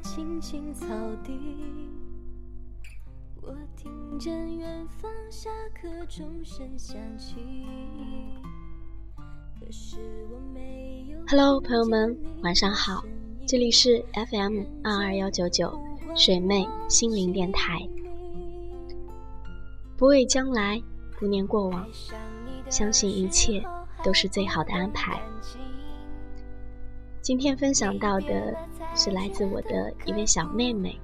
在青青草地。我听见远方下课钟声响起。可是我没有。Hello，朋友们，晚上好，这里是 FM 二二幺九九水妹心灵电台。不畏将来，不念过往，相信一切都是最好的安排。今天分享到的是来自我的一位小妹妹，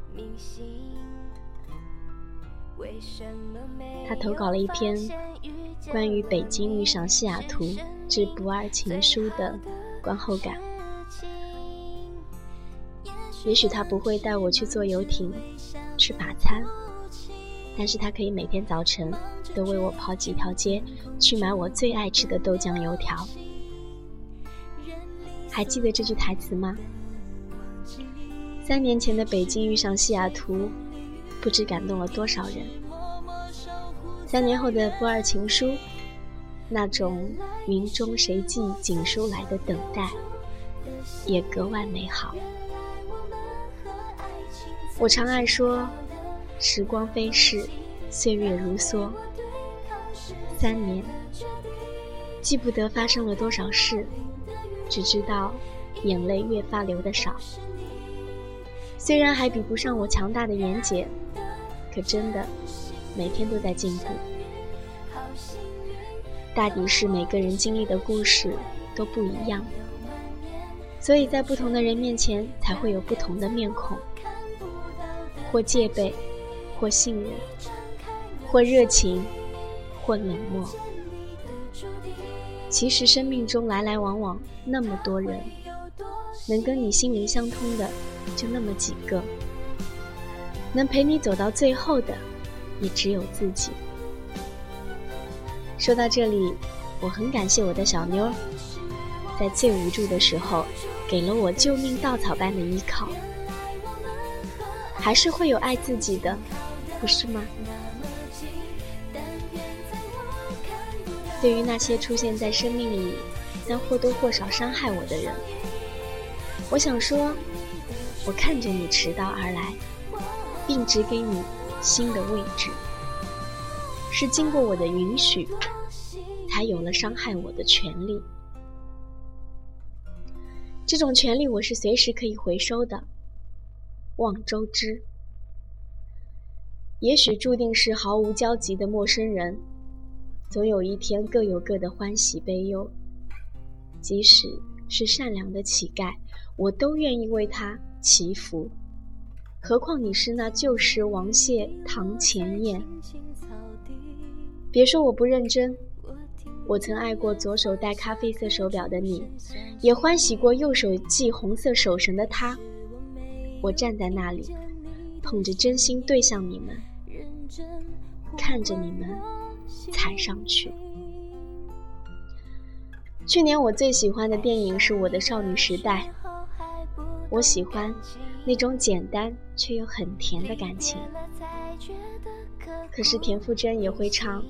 她投稿了一篇关于北京遇上西雅图之不二情书的观后感。也许她不会带我去坐游艇吃法餐。但是他可以每天早晨都为我跑几条街去买我最爱吃的豆浆油条。还记得这句台词吗？三年前的北京遇上西雅图，不知感动了多少人。三年后的不二情书，那种云中谁寄锦书来的等待，也格外美好。我常爱说。时光飞逝，岁月如梭。三年，记不得发生了多少事，只知道眼泪越发流得少。虽然还比不上我强大的妍姐，可真的每天都在进步。大抵是每个人经历的故事都不一样，所以在不同的人面前才会有不同的面孔，或戒备。或信任，或热情，或冷漠。其实生命中来来往往那么多人，能跟你心灵相通的就那么几个，能陪你走到最后的也只有自己。说到这里，我很感谢我的小妞，在最无助的时候，给了我救命稻草般的依靠。还是会有爱自己的。不是吗？对于那些出现在生命里但或多或少伤害我的人，我想说，我看着你迟到而来，并指给你新的位置，是经过我的允许，才有了伤害我的权利。这种权利我是随时可以回收的，望周知。也许注定是毫无交集的陌生人，总有一天各有各的欢喜悲忧。即使是善良的乞丐，我都愿意为他祈福。何况你是那旧时王谢堂前燕。别说我不认真，我曾爱过左手戴咖啡色手表的你，也欢喜过右手系红色手绳的他。我站在那里。捧着真心对向你们，看着你们踩上去。去年我最喜欢的电影是我的少女时代，我喜欢那种简单却又很甜的感情。可是田馥甄也会唱，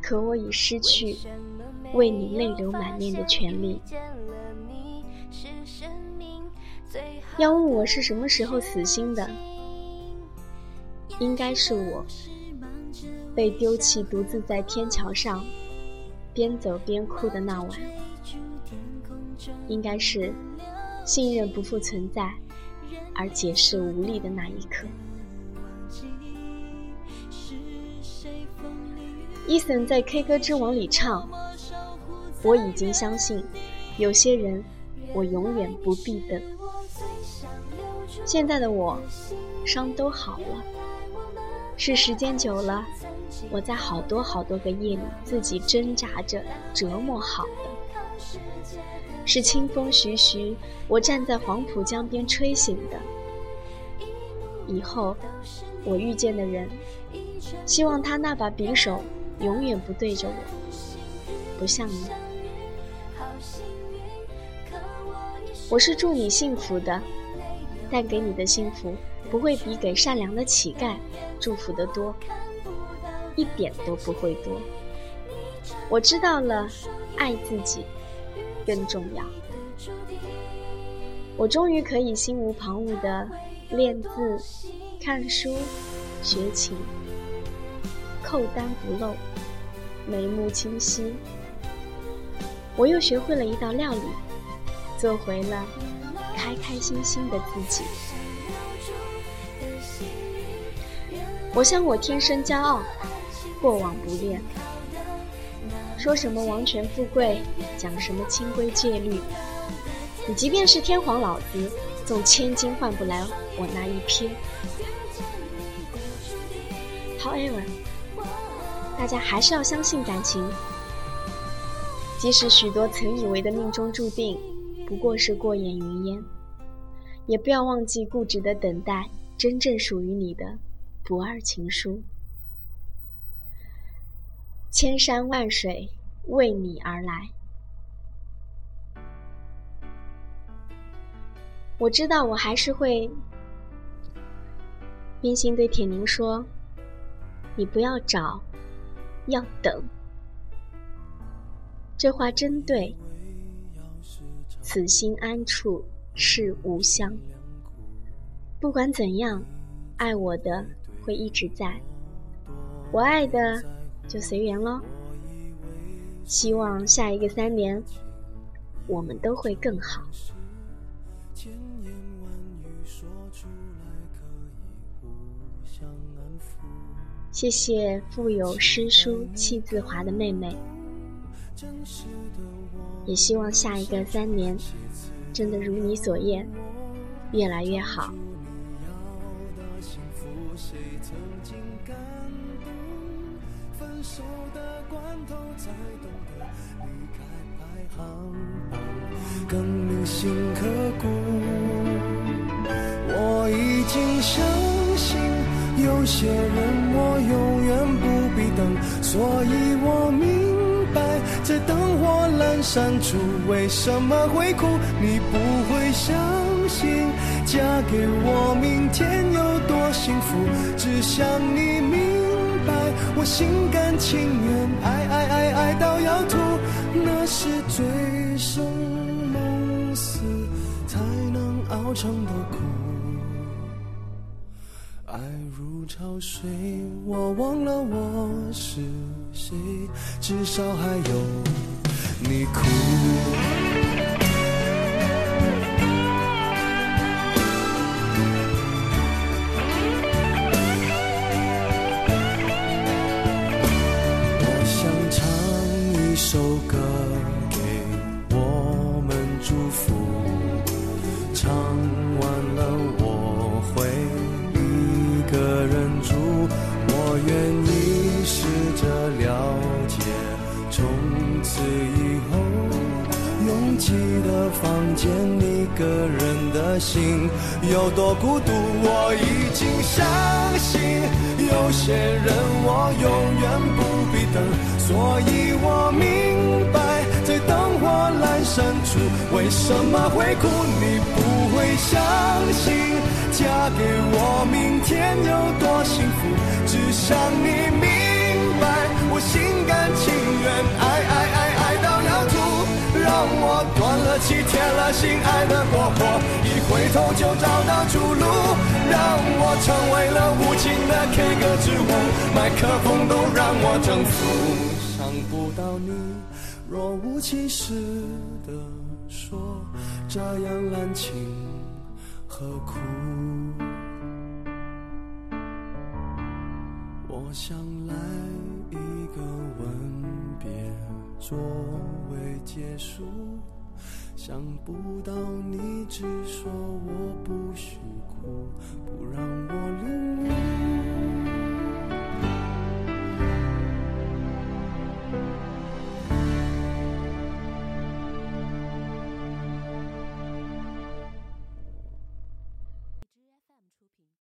可我已失去为你泪流满面的权利。要问我是什么时候死心的？应该是我被丢弃，独自在天桥上边走边哭的那晚。应该是信任不复存在，而解释无力的那一刻。伊森在《K 歌之王》里唱：“我已经相信，有些人我永远不必等。”现在的我，伤都好了。是时间久了，我在好多好多个夜里自己挣扎着折磨好的。是清风徐徐，我站在黄浦江边吹醒的。以后我遇见的人，希望他那把匕首永远不对着我，不像你。我是祝你幸福的，但给你的幸福。不会比给善良的乞丐祝福的多，一点都不会多。我知道了，爱自己更重要。我终于可以心无旁骛地练字、看书、学琴，扣单不漏，眉目清晰。我又学会了一道料理，做回了开开心心的自己。我想我天生骄傲，过往不恋。说什么王权富贵，讲什么清规戒律，你即便是天皇老子，纵千金换不来我那一瞥。However，大家还是要相信感情。即使许多曾以为的命中注定不过是过眼云烟，也不要忘记固执的等待真正属于你的不二情书。千山万水为你而来。我知道我还是会。冰心对铁凝说：“你不要找，要等。”这话真对，此心安处是吾乡。不管怎样，爱我的会一直在，我爱的就随缘喽。希望下一个三年，我们都会更好。谢谢富有诗书气自华的妹妹。也希望下一个三年，真的如你所愿，越来越好。分手的关头才懂得离开排行榜更铭心刻骨。我已经相信，有些人我永远不必等，所以我明白。在灯火阑珊处，为什么会哭？你不会相信，嫁给我，明天有多幸福？只想你明白，我心甘情愿，爱爱爱爱到要吐，那是醉生梦死才能熬成的苦。爱如潮水，我忘了我是谁，至少还有你哭。愿意试着了解。从此以后，拥挤的房间，一个人的心有多孤独。我已经相信，有些人我永远不必等，所以我明白，深处，为什么会哭？你不会相信。嫁给我，明天有多幸福？只想你明白，我心甘情愿，爱爱爱爱到要吐，让我断了气，铁了心，爱的过火，一回头就找到出路，让我成为了无情的 K 歌之王，麦克风都让我征服，伤不到你，若无其事的说，这样滥情。何苦？我想来一个吻别作为结束，想不到你只说我不许哭，不让。